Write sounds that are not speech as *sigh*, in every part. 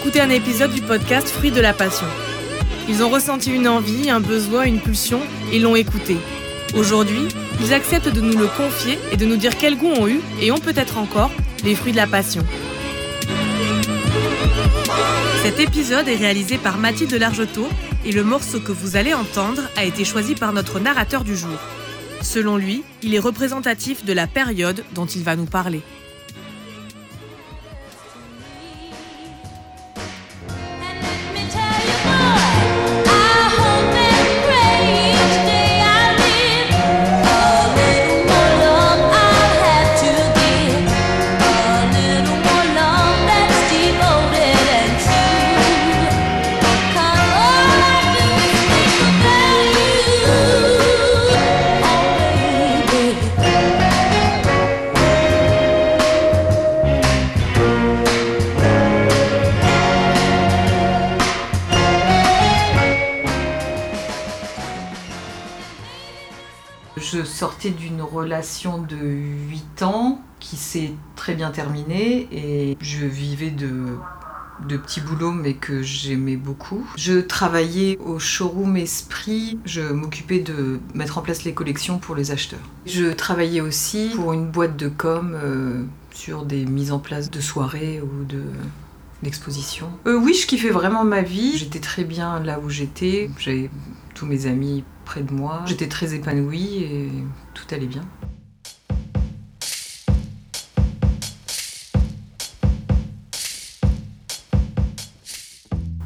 d'écouter un épisode du podcast Fruit de la Passion. Ils ont ressenti une envie, un besoin, une pulsion et l'ont écouté. Aujourd'hui, ils acceptent de nous le confier et de nous dire quel goût ont eu et ont peut-être encore les fruits de la passion. Cet épisode est réalisé par Mathilde Largetot et le morceau que vous allez entendre a été choisi par notre narrateur du jour. Selon lui, il est représentatif de la période dont il va nous parler. 8 ans qui s'est très bien terminée et je vivais de, petits boulots mais que j'aimais beaucoup. Je travaillais au showroom Esprit, je m'occupais de mettre en place les collections pour les acheteurs. Je travaillais aussi pour une boîte de com euh, sur des mises en place de soirées ou de d'expositions. Euh, oui, je kiffais vraiment ma vie. J'étais très bien là où j'étais. J'avais tous mes amis près de moi. J'étais très épanouie et tout allait bien.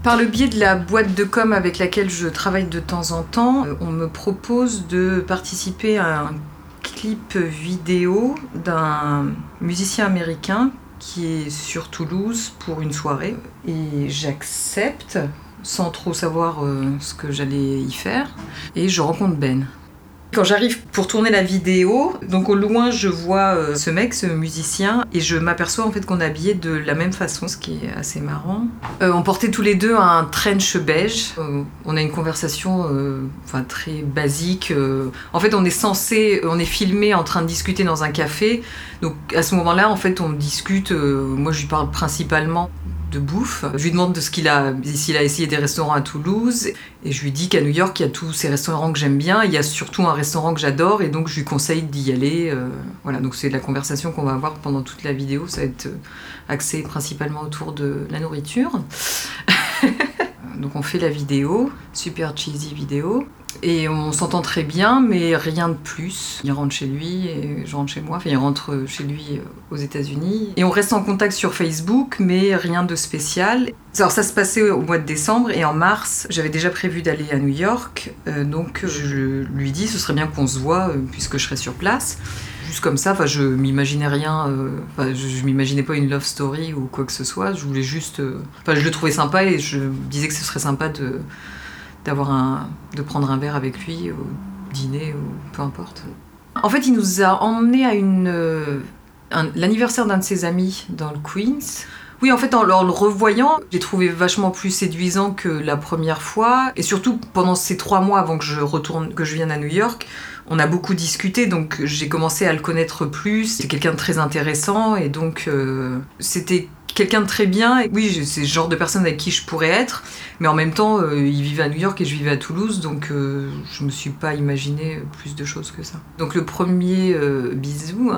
Par le biais de la boîte de com avec laquelle je travaille de temps en temps, on me propose de participer à un clip vidéo d'un musicien américain qui est sur Toulouse pour une soirée. Et j'accepte sans trop savoir euh, ce que j'allais y faire. Et je rencontre Ben. Quand j'arrive pour tourner la vidéo, donc au loin je vois euh, ce mec, ce musicien, et je m'aperçois en fait qu'on est habillés de la même façon, ce qui est assez marrant. Euh, on portait tous les deux un trench beige. Euh, on a une conversation très basique. en fait, on est censé, on est filmé en train de discuter dans un café. Donc à ce moment-là, en fait, on discute. moi, je lui parle principalement bouffe. Je lui demande de ce qu'il a, s'il a essayé des restaurants à Toulouse, et je lui dis qu'à New York, il y a tous ces restaurants que j'aime bien. Il y a surtout un restaurant que j'adore, et donc je lui conseille d'y aller. Euh, voilà, donc c'est la conversation qu'on va avoir pendant toute la vidéo. Ça va être euh, axé principalement autour de la nourriture. *laughs* donc on fait la vidéo, super cheesy vidéo. Et on s'entend très bien, mais rien de plus. Il rentre chez lui et je rentre chez moi. Enfin, il rentre chez lui euh, aux États-Unis. Et on reste en contact sur Facebook, mais rien de spécial. Alors, ça se passait au mois de décembre et en mars, j'avais déjà prévu d'aller à New York. Euh, donc, je lui dis ce serait bien qu'on se voit euh, puisque je serai sur place. Comme ça, enfin, je m'imaginais rien. je, je m'imaginais pas une love story ou quoi que ce soit. Je voulais juste. Enfin, je le trouvais sympa et je disais que ce serait sympa de d'avoir un, de prendre un verre avec lui au dîner ou peu importe. En fait, il nous a emmené à une euh, l'anniversaire d'un de ses amis dans le Queens. Oui, en fait, en, le revoyant, j'ai trouvé vachement plus séduisant que la première fois. Et surtout, pendant ces trois mois avant que je retourne, que je vienne à New York, on a beaucoup discuté, donc j'ai commencé à le connaître plus. C'est quelqu'un de très intéressant, et donc euh, c'était quelqu'un de très bien. Oui, c'est le genre de personne avec qui je pourrais être. Mais en même temps, euh, il vivait à New York et je vivais à Toulouse, donc euh, je me suis pas imaginé plus de choses que ça. Donc le premier euh, bisou,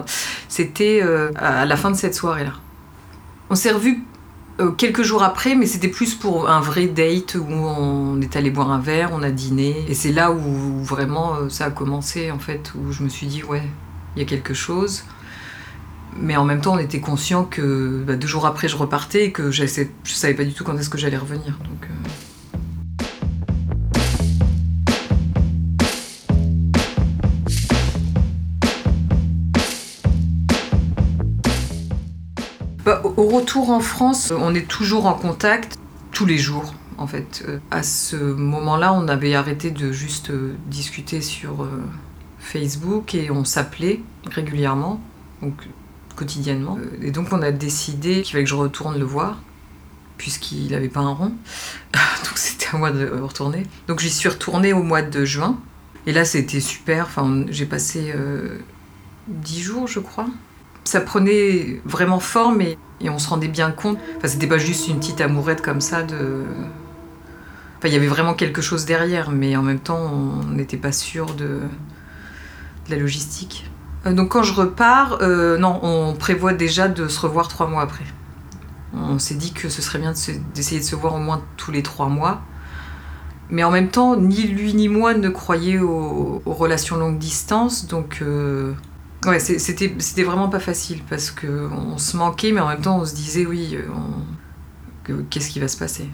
c'était à la fin de cette soirée-là. On s'est revus quelques jours après, mais c'était plus pour un vrai date où on est allé boire un verre, on a dîné. Et c'est là où vraiment ça a commencé, en fait, où je me suis dit, ouais, il y a quelque chose mais en même temps, on était conscient que bah, deux jours après, je repartais et que je savais pas du tout quand est-ce que j'allais revenir. Donc, euh. Au retour en France, on est toujours en contact tous les jours. En fait, euh, à ce moment-là, on avait arrêté de juste euh, discuter sur Facebook et on s'appelait régulièrement. Donc quotidiennement. Euh, et donc on a décidé qu'il fallait que je retourne le voir, puisqu'il n'avait pas un rond. *laughs* donc c'était à moi de retourner. Donc j'y suis retournée au mois de juin. Et là c'était super, enfin, j'ai passé euh, dix jours je crois. Ça prenait vraiment forme et, on se rendait bien compte. Enfin, c'était pas juste une petite amourette comme ça de. Enfin, il y avait vraiment quelque chose derrière, mais en même temps, on n'était pas sûr de, de la logistique. Euh, donc quand je repars, euh, non, on prévoit déjà de se revoir trois mois après. On s'est dit que ce serait bien d'essayer de, se voir au moins tous les trois mois. Mais en même temps, ni lui ni moi ne croyaient aux, relations longue distance, donc euh, ouais, c'était vraiment pas facile parce qu'on se manquait, mais en même temps on se disait oui, qu'est-ce qui va se passer?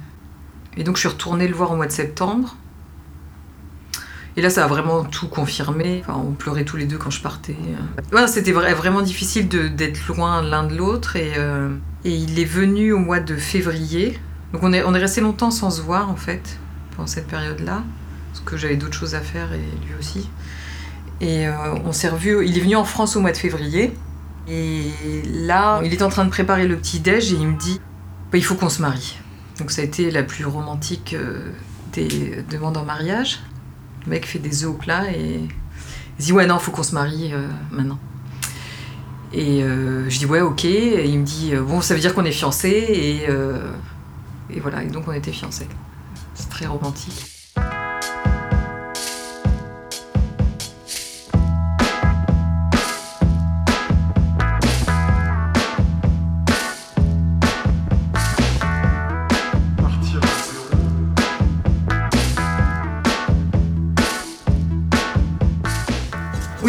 Et donc je suis retournée le voir au mois de septembre. Et là, ça a vraiment tout confirmé. Enfin, on pleurait tous les deux quand je partais. Ouais, C'était vraiment difficile d'être loin l'un de l'autre. Et, euh, et, il est venu au mois de février. Donc on est, on est resté longtemps sans se voir, en fait, pendant cette période-là. Parce que j'avais d'autres choses à faire et lui aussi. Et euh, on s'est revu. Il est venu en France au mois de février. Et là, il est en train de préparer le petit-déj et il me dit bah, il faut qu'on se marie. Donc ça a été la plus romantique euh, des demandes en mariage. Le mec fait des œufs au plat et il dit ouais non faut qu'on se marie euh, maintenant. Et je dis ouais ok. Et il me dit bon ça veut dire qu'on est fiancés et, et voilà et donc on était fiancés. C'est très romantique.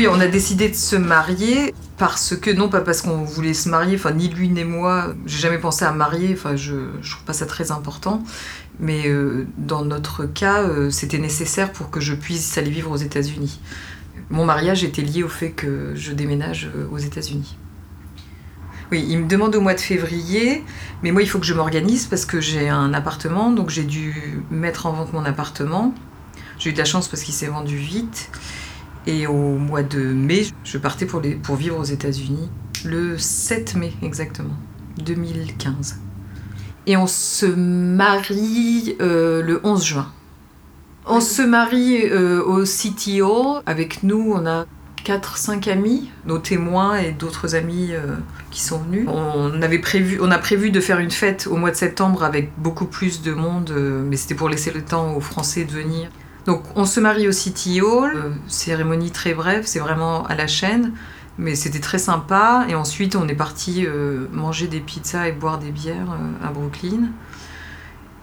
On a décidé de se marier parce que, non pas parce qu'on voulait se marier, enfin ni lui ni moi, j'ai jamais pensé à marier, enfin je, je trouve pas ça très important, mais euh, dans notre cas, euh, c'était nécessaire pour que je puisse aller vivre aux États-Unis. Mon mariage était lié au fait que je déménage euh, aux États-Unis. Oui, il me demande au mois de février, mais moi il faut que je m'organise parce que j'ai un appartement, donc j'ai dû mettre en vente mon appartement. J'ai eu de la chance parce qu'il s'est vendu vite. Et au mois de mai, je partais pour, pour vivre aux États-Unis. Le 7 mai, exactement, 2015. Et on se marie euh, le 11 juin. On se marie euh, au Hall. Avec nous, on a 4-5 amis, nos témoins et d'autres amis euh, qui sont venus. On, avait prévu, on a prévu de faire une fête au mois de septembre avec beaucoup plus de monde, mais c'était pour laisser le temps aux Français de venir. Donc on se marie au City Hall, euh, cérémonie très brève, c'est vraiment à la chaîne, mais c'était très sympa. Et ensuite on est parti euh, manger des pizzas et boire des bières euh, à Brooklyn.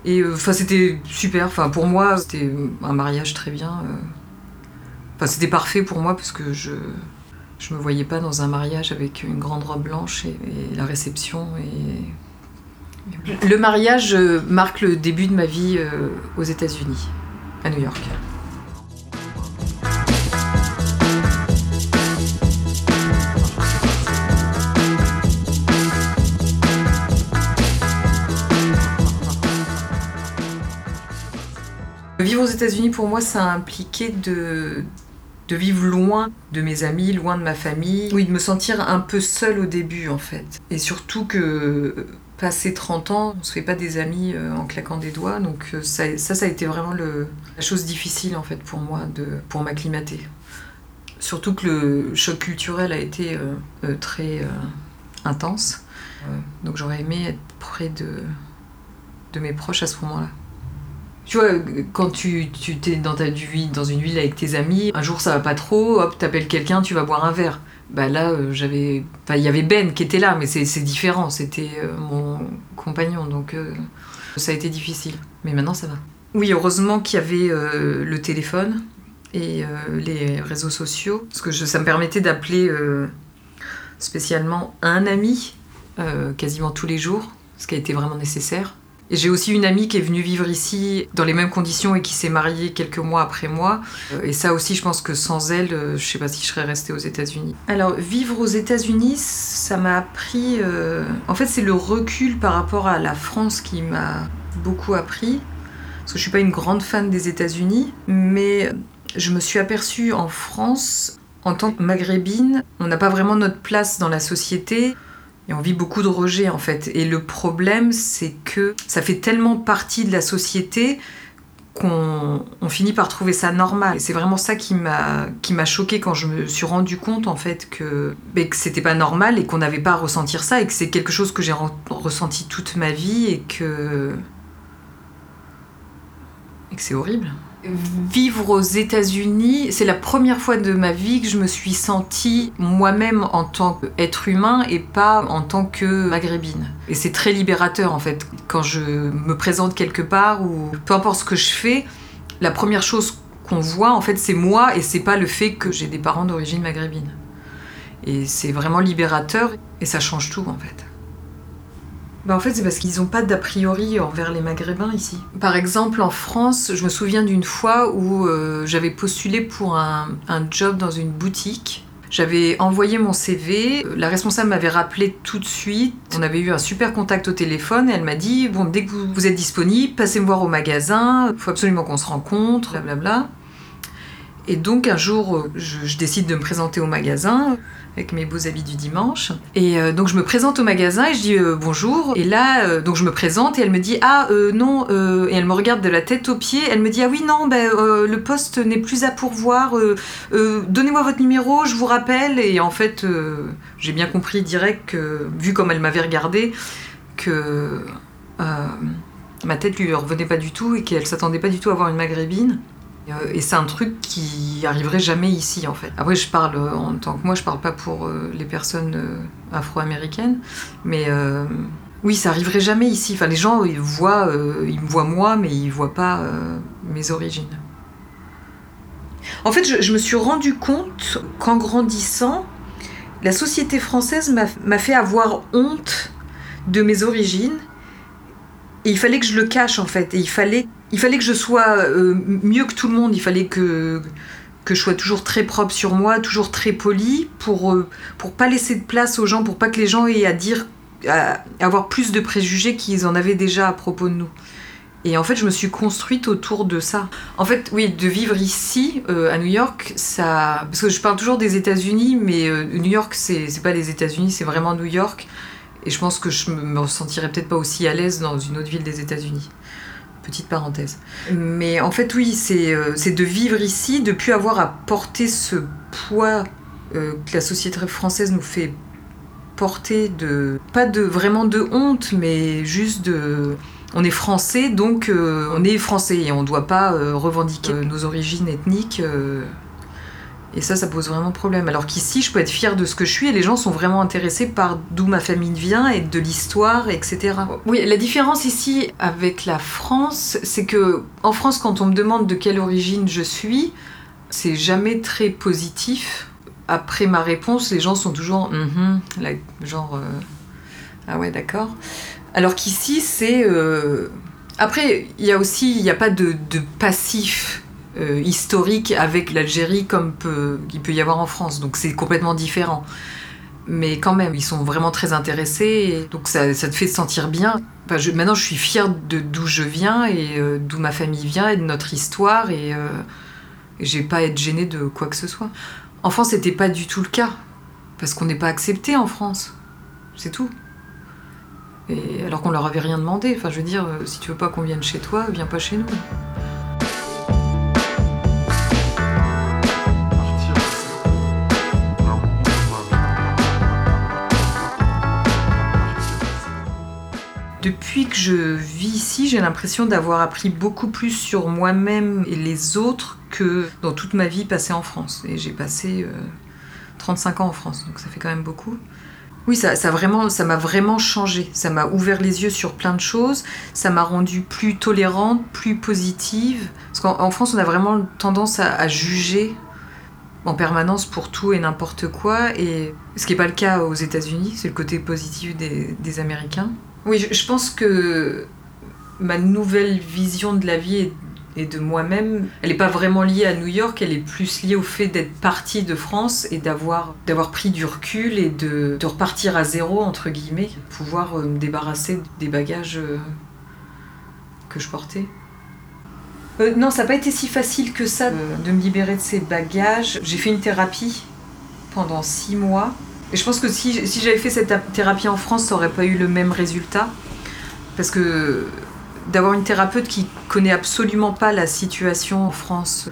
Et enfin c'était super, enfin pour moi c'était un mariage très bien. Enfin c'était parfait pour moi parce que je je me voyais pas dans un mariage avec une grande robe blanche et, et la réception et le mariage marque le début de ma vie aux États-Unis à New York. Vivre aux États-Unis, pour moi, ça a impliqué de, de vivre loin de mes amis, loin de ma famille. Oui, de me sentir un peu seule au début, en fait. Et surtout que passé 30 ans, on se fait pas des amis euh, en claquant des doigts. Donc euh, ça, ça, a été vraiment la chose difficile en fait pour moi de, pour m'acclimater. Surtout que le choc culturel a été euh, très intense. donc j'aurais aimé être près de, de mes proches à ce moment-là. Tu vois, quand tu, tu t'es dans, ta vie, dans une ville avec tes amis, un jour ça va pas trop, hop, t'appelles quelqu'un, tu vas boire un verre bah là, euh, j'avais. Enfin, il y avait Ben qui était là, mais c'est différent. C'était euh, mon compagnon, donc euh, ça a été difficile. Mais maintenant, ça va. Oui, heureusement qu'il y avait le téléphone et les réseaux sociaux, parce que ça me permettait d'appeler spécialement un ami quasiment tous les jours, ce qui a été vraiment nécessaire. Et j'ai aussi une amie qui est venue vivre ici dans les mêmes conditions et qui s'est mariée quelques mois après moi. Euh, et ça aussi, je pense que sans elle, euh, je sais pas si je serais restée aux États-Unis. Alors, vivre aux États-Unis, ça m'a appris. Euh, en fait, c'est le recul par rapport à la France qui m'a beaucoup appris. Parce que je suis pas une grande fan des États-Unis, mais je me suis aperçue en France, en tant que maghrébine, on n'a pas vraiment notre place dans la société. Et on vit beaucoup de rejet en fait. Et le problème, c'est que ça fait tellement partie de la société qu'on on finit par trouver ça normal. Et c'est vraiment ça qui m'a qui m'a choqué quand je me suis rendu compte en fait que, que c'était pas normal et qu'on n'avait pas à ressentir ça et que c'est quelque chose que j'ai ressenti toute ma vie et que et que c'est horrible vivre aux États-Unis, c'est la première fois de ma vie que je me suis sentie moi-même en tant qu'être humain et pas en tant que maghrébine. Et c'est très libérateur en fait. Quand je me présente quelque part ou peu importe ce que je fais, la première chose qu'on voit en fait c'est moi et c'est pas le fait que j'ai des parents d'origine maghrébine. Et c'est vraiment libérateur et ça change tout en fait. Bah en fait, c'est parce qu'ils n'ont pas d'a priori envers les Maghrébins ici. Par exemple, en France, je me souviens d'une fois où euh, j'avais postulé pour un, un, job dans une boutique. J'avais envoyé mon CV, la responsable m'avait rappelé tout de suite. On avait eu un super contact au téléphone et elle m'a dit Bon, dès que vous, êtes disponible, passez me voir au magasin, il faut absolument qu'on se rencontre, blablabla. Et donc un jour, je, je décide de me présenter au magasin avec mes beaux habits du dimanche. Et euh, donc je me présente au magasin et je dis euh, bonjour. Et là, euh, donc je me présente et elle me dit ah non. et elle me regarde de la tête aux pieds. Elle me dit ah oui non, ben, le poste n'est plus à pourvoir. Donnez-moi votre numéro, je vous rappelle. Et en fait, j'ai bien compris direct que, vu comme elle m'avait regardé, que ma tête lui revenait pas du tout et qu'elle s'attendait pas du tout à voir une maghrébine. Euh, et c'est un truc qui arriverait jamais ici en fait. Après, je parle euh, en tant que moi, je parle pas pour euh, les personnes afro-américaines, mais oui, ça arriverait jamais ici. Enfin, les gens, ils voient, ils me voient moi, mais ils voient pas mes origines. En fait, je, me suis rendu compte qu'en grandissant, la société française m'a fait avoir honte de mes origines. Et il fallait que je le cache en fait. Et il fallait il fallait que je sois euh, mieux que tout le monde, il fallait que, que je sois toujours très propre sur moi, toujours très poli, pour, euh, pas laisser de place aux gens, pour pas que les gens aient à dire, à avoir plus de préjugés qu'ils en avaient déjà à propos de nous. Et en fait, je me suis construite autour de ça. En fait, oui, de vivre ici, euh, à New York, ça. Parce que je parle toujours des États-Unis, mais New York, c'est pas les États-Unis, c'est vraiment New York. Et je pense que je me sentirais peut-être pas aussi à l'aise dans une autre ville des États-Unis petite parenthèse. Mais en fait, oui, euh, c'est de vivre ici, de plus avoir à porter ce poids euh, que la société française nous fait porter de pas de vraiment de honte mais juste de on est français donc euh, on est français et on ne doit pas revendiquer nos origines ethniques et ça, ça pose vraiment problème. Alors qu'ici, je peux être fière de ce que je suis et les gens sont vraiment intéressés par d'où ma famille vient et de l'histoire, etc. Oui, la différence ici avec la France, c'est que en France, quand on me demande de quelle origine je suis, c'est jamais très positif. Après ma réponse, les gens sont toujours mm-hmm genre euh, ah ouais, d'accord. Alors qu'ici, c'est euh, après, il y a aussi, il n'y a pas de, de passif euh, historique avec l'Algérie comme peut, il peut y avoir en France. Donc c'est complètement différent. Mais quand même, ils sont vraiment très intéressés. donc ça, ça, te fait sentir bien. maintenant, je suis fière de d'où je viens et euh, d'où ma famille vient et de notre histoire. Et, euh, j'ai pas à être gênée de quoi que ce soit. En France, c'était pas du tout le cas. Parce qu'on n'est pas accepté en France. C'est tout. Et alors qu'on leur avait rien demandé. Enfin, je veux dire, si tu veux pas qu'on vienne chez toi, viens pas chez nous. Depuis que je vis ici, j'ai l'impression d'avoir appris beaucoup plus sur moi-même et les autres que dans toute ma vie passée en France. Et j'ai passé 35 euh, ans en France, donc ça fait quand même beaucoup. Oui, ça, vraiment, m'a vraiment changé. Ça m'a ouvert les yeux sur plein de choses. Ça m'a rendue plus tolérante, plus positive. Parce qu'en France, on a vraiment tendance à, juger en permanence pour tout et n'importe quoi. Et ce qui n'est pas le cas aux États-Unis, c'est le côté positif des Américains. Oui, je, pense que ma nouvelle vision de la vie et, de moi-même, elle n'est pas vraiment liée à New York, elle est plus liée au fait d'être partie de France et d'avoir, pris du recul et de, de, repartir à zéro, entre guillemets, pouvoir euh, me débarrasser des bagages euh, que je portais. Euh, non, ça n'a pas été si facile que ça de me libérer de ces bagages. J'ai fait une thérapie pendant six mois et je pense que si, j'avais fait cette thérapie en France, ça n'aurait pas eu le même résultat. Parce que d'avoir une thérapeute qui connaît absolument pas la situation en France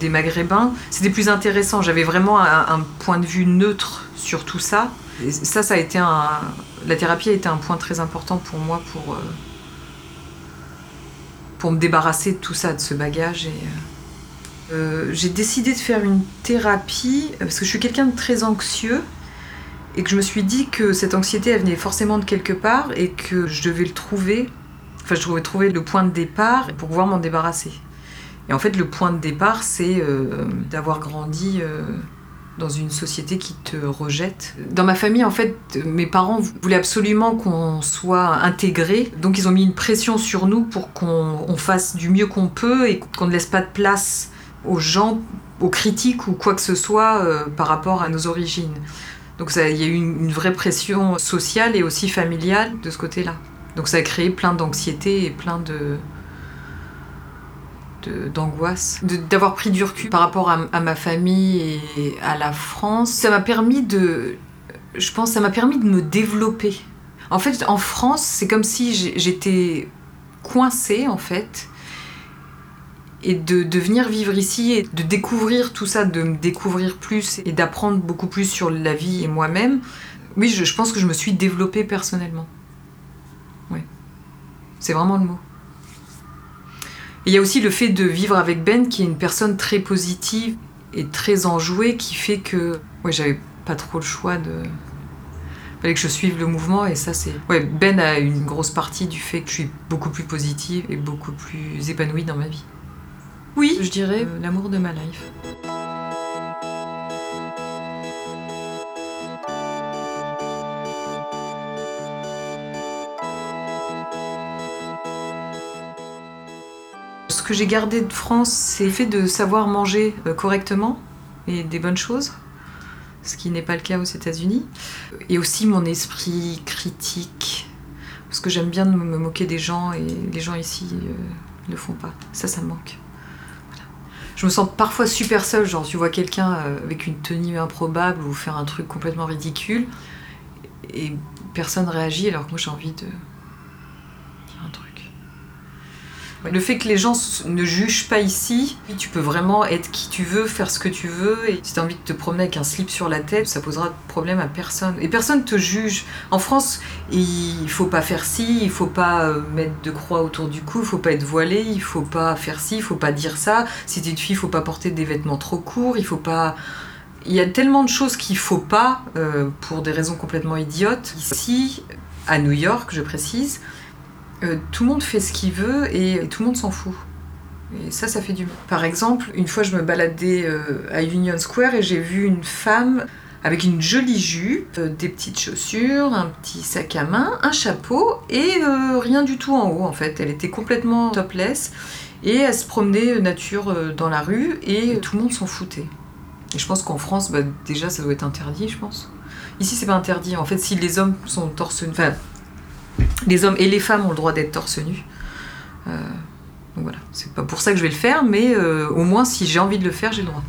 des Maghrébins, c'était plus intéressant. J'avais vraiment un, point de vue neutre sur tout ça. Et ça, ça a été un. La thérapie a été un point très important pour moi pour. Euh, pour me débarrasser de tout ça, de ce bagage. Euh, euh, j'ai décidé de faire une thérapie parce que je suis quelqu'un de très anxieux et que je me suis dit que cette anxiété elle venait forcément de quelque part et que je devais le trouver. Enfin, je devais trouver le point de départ pour pouvoir m'en débarrasser. Et en fait, le point de départ, c'est euh, d'avoir grandi euh, dans une société qui te rejette. Dans ma famille, en fait, mes parents voulaient absolument qu'on soit intégrés. Donc, ils ont mis une pression sur nous pour qu'on fasse du mieux qu'on peut et qu'on ne laisse pas de place aux gens, aux critiques ou quoi que ce soit euh, par rapport à nos origines. Donc, il y a eu une, vraie pression sociale et aussi familiale de ce côté-là. Donc, ça a créé plein d'anxiété et plein de d'angoisse, d'avoir pris du recul par rapport à, ma famille et à la France. Ça m'a permis de, je pense, ça m'a permis de me développer. En fait, en France, c'est comme si j'étais coincée en fait, et de, de, venir vivre ici et de découvrir tout ça, de me découvrir plus et d'apprendre beaucoup plus sur la vie et moi-même. Oui, je, pense que je me suis développée personnellement. Oui, c'est vraiment le mot il y a aussi le fait de vivre avec Ben, qui est une personne très positive et très enjouée, qui fait que ouais, j'avais pas trop le choix de. Il fallait que je suive le mouvement et ça c'est. Ouais, Ben a une grosse partie du fait que je suis beaucoup plus positive et beaucoup plus épanouie dans ma vie. Oui, je dirais euh, l'amour de ma life. que j'ai gardé de France, c'est le fait de savoir manger euh, correctement et des bonnes choses, ce qui n'est pas le cas aux États-Unis. Et aussi mon esprit critique, parce que j'aime bien me moquer des gens et les gens ici ne euh, le font pas. Ça, ça me manque. Je me sens parfois super seule, genre tu vois quelqu'un euh, avec une tenue improbable ou faire un truc complètement ridicule et personne réagit alors que moi j'ai envie de le fait que les gens ne jugent pas ici, tu peux vraiment être qui tu veux, faire ce que tu veux. Et si tu as envie de te promener avec un slip sur la tête, ça posera de problème à personne. Et personne te juge. En France, il faut pas faire ci, il faut pas euh, mettre de croix autour du cou, il faut pas être voilé, il faut pas faire ci, il faut pas dire ça. Si t'es une fille, il faut pas porter des vêtements trop courts, il faut pas. Il y a tellement de choses qu'il faut pas euh, pour des raisons complètement idiotes. Ici, à New York, je précise, euh, tout le monde fait ce qu'il veut et, tout le monde s'en fout. Et ça, ça fait du bien. Par exemple, une fois, je me baladais euh, à Union Square et j'ai vu une femme avec une jolie jupe, euh, des petites chaussures, un petit sac à main, un chapeau et rien du tout en haut en fait. Elle était complètement topless et elle se promenait nature dans la rue et tout le monde s'en foutait. Et je pense qu'en France, bah, déjà, ça doit être interdit, je pense. Ici, c'est pas interdit. En fait, si les hommes sont torse enfin, les hommes et les femmes ont le droit d'être torse nu. Euh, donc voilà, c'est pas pour ça que je vais le faire, mais euh, au moins si j'ai envie de le faire, j'ai le droit.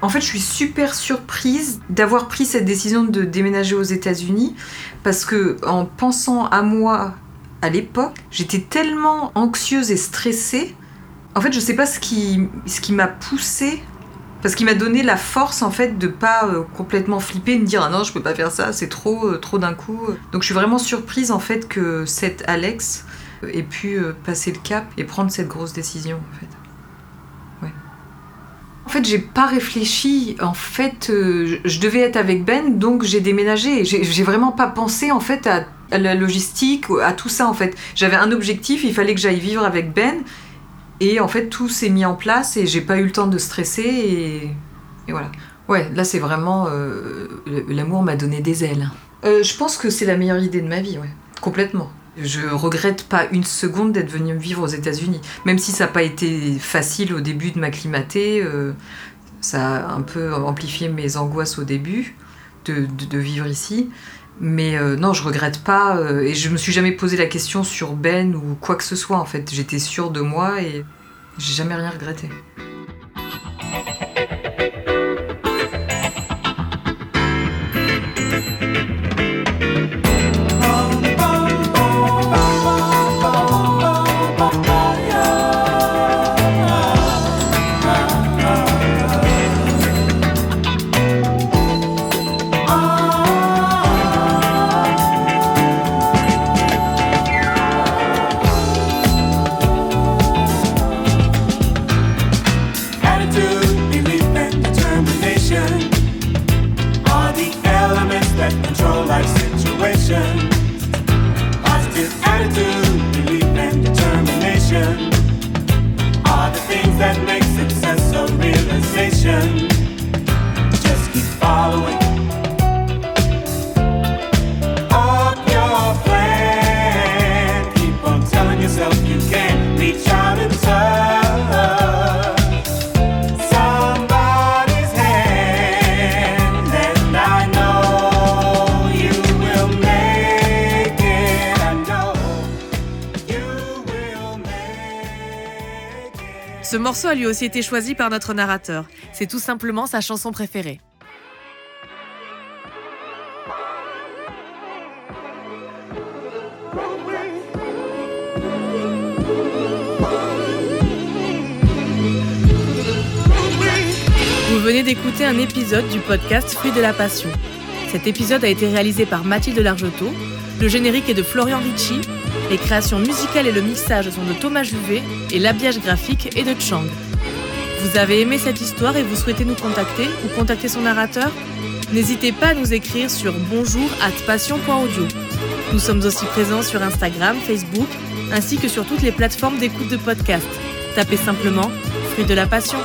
En fait, je suis super surprise d'avoir pris cette décision de déménager aux États-Unis parce que en pensant à moi à l'époque, j'étais tellement anxieuse et stressée. En fait, je sais pas ce qui, ce qui m'a poussée, parce qu'il m'a donné la force en fait de pas euh, complètement flipper et me dire ah non je peux pas faire ça, c'est trop, euh, trop d'un coup. Donc je suis vraiment surprise en fait que cet Alex ait pu euh, passer le cap et prendre cette grosse décision en fait. En fait, j'ai pas réfléchi. En fait, je devais être avec Ben, donc j'ai déménagé. J'ai vraiment pas pensé en fait à à la logistique, à tout ça en fait. J'avais un objectif, il fallait que j'aille vivre avec Ben. Et en fait, tout s'est mis en place et j'ai pas eu le temps de stresser et, voilà. Ouais, là c'est vraiment. Euh, l'amour m'a donné des ailes. Euh, je pense que c'est la meilleure idée de ma vie, ouais. Complètement. Je regrette pas une seconde d'être venue vivre aux États-Unis. Même si ça n'a pas été facile au début de m'acclimater, euh, ça a un peu amplifié mes angoisses au début de vivre ici. Mais euh, non, je regrette pas euh, et je me suis jamais posé la question sur Ben ou quoi que ce soit en fait. J'étais sûre de moi et j'ai jamais rien regretté. Morceau a lui aussi été choisi par notre narrateur. C'est tout simplement sa chanson préférée. Vous venez d'écouter un épisode du podcast Fruit de la Passion. Cet épisode a été réalisé par Mathilde Largetot. Le générique est de Florian Ricci. Les créations musicales et le mixage sont de Thomas Juvet et l'habillage graphique est de Chang. Vous avez aimé cette histoire et vous souhaitez nous contacter ou contacter son narrateur? N'hésitez pas à nous écrire sur bonjour passion.audio. Nous sommes aussi présents sur Instagram, Facebook, ainsi que sur toutes les plateformes d'écoute de podcast. Tapez simplement Fruit de la Passion.